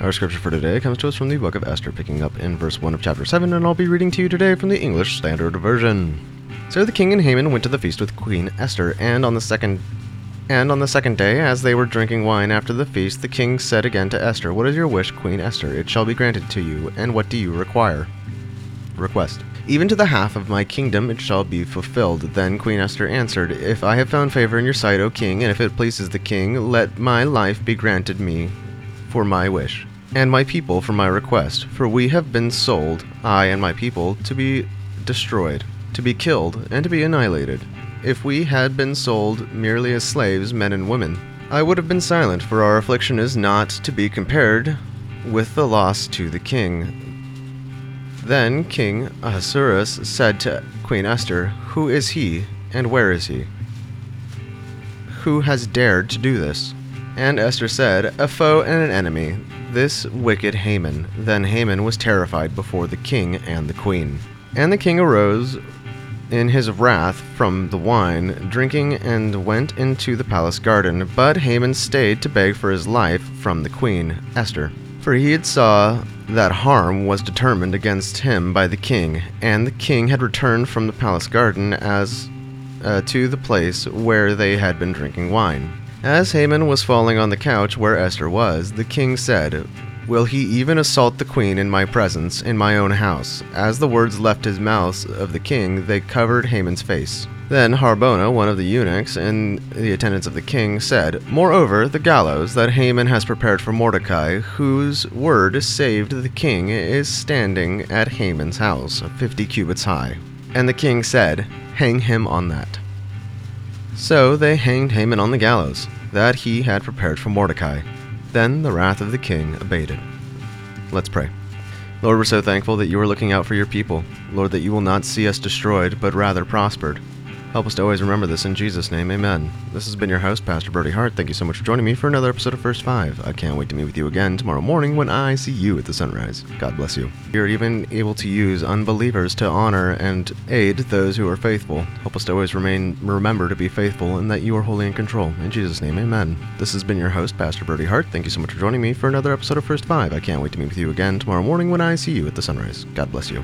Our scripture for today comes to us from the book of Esther, picking up in verse 1 of chapter 7, and I'll be reading to you today from the English Standard Version. So the king and Haman went to the feast with Queen Esther, and on the second and on the second day, as they were drinking wine after the feast, the king said again to Esther, What is your wish, Queen Esther? It shall be granted to you, and what do you require? Request. Even to the half of my kingdom it shall be fulfilled. Then Queen Esther answered, If I have found favor in your sight, O king, and if it pleases the king, let my life be granted me for my wish and my people for my request, for we have been sold, I and my people, to be destroyed, to be killed, and to be annihilated. If we had been sold merely as slaves, men and women, I would have been silent, for our affliction is not to be compared with the loss to the king. Then King Ahasuerus said to Queen Esther, Who is he, and where is he? Who has dared to do this? And Esther said, A foe and an enemy, this wicked Haman. Then Haman was terrified before the king and the queen. And the king arose in his wrath from the wine, drinking, and went into the palace garden. But Haman stayed to beg for his life from the queen, Esther. For he had saw that harm was determined against him by the king, and the king had returned from the palace garden as uh, to the place where they had been drinking wine. As Haman was falling on the couch where Esther was, the king said, Will he even assault the queen in my presence, in my own house? As the words left his mouth of the king, they covered Haman's face. Then Harbona, one of the eunuchs and the attendants of the king, said, Moreover, the gallows that Haman has prepared for Mordecai, whose word saved the king, is standing at Haman's house, fifty cubits high. And the king said, Hang him on that. So they hanged Haman on the gallows that he had prepared for Mordecai. Then the wrath of the king abated. Let's pray. Lord, we're so thankful that you are looking out for your people. Lord, that you will not see us destroyed, but rather prospered. Help us to always remember this in Jesus' name, amen. This has been your host, Pastor Bertie Hart. Thank you so much for joining me for another episode of First Five. I can't wait to meet with you again tomorrow morning when I see you at the sunrise. God bless you. You're even able to use unbelievers to honor and aid those who are faithful. Help us to always remain remember to be faithful and that you are wholly in control. In Jesus' name, amen. This has been your host, Pastor Bertie Hart. Thank you so much for joining me for another episode of First Five. I can't wait to meet with you again tomorrow morning when I see you at the sunrise. God bless you.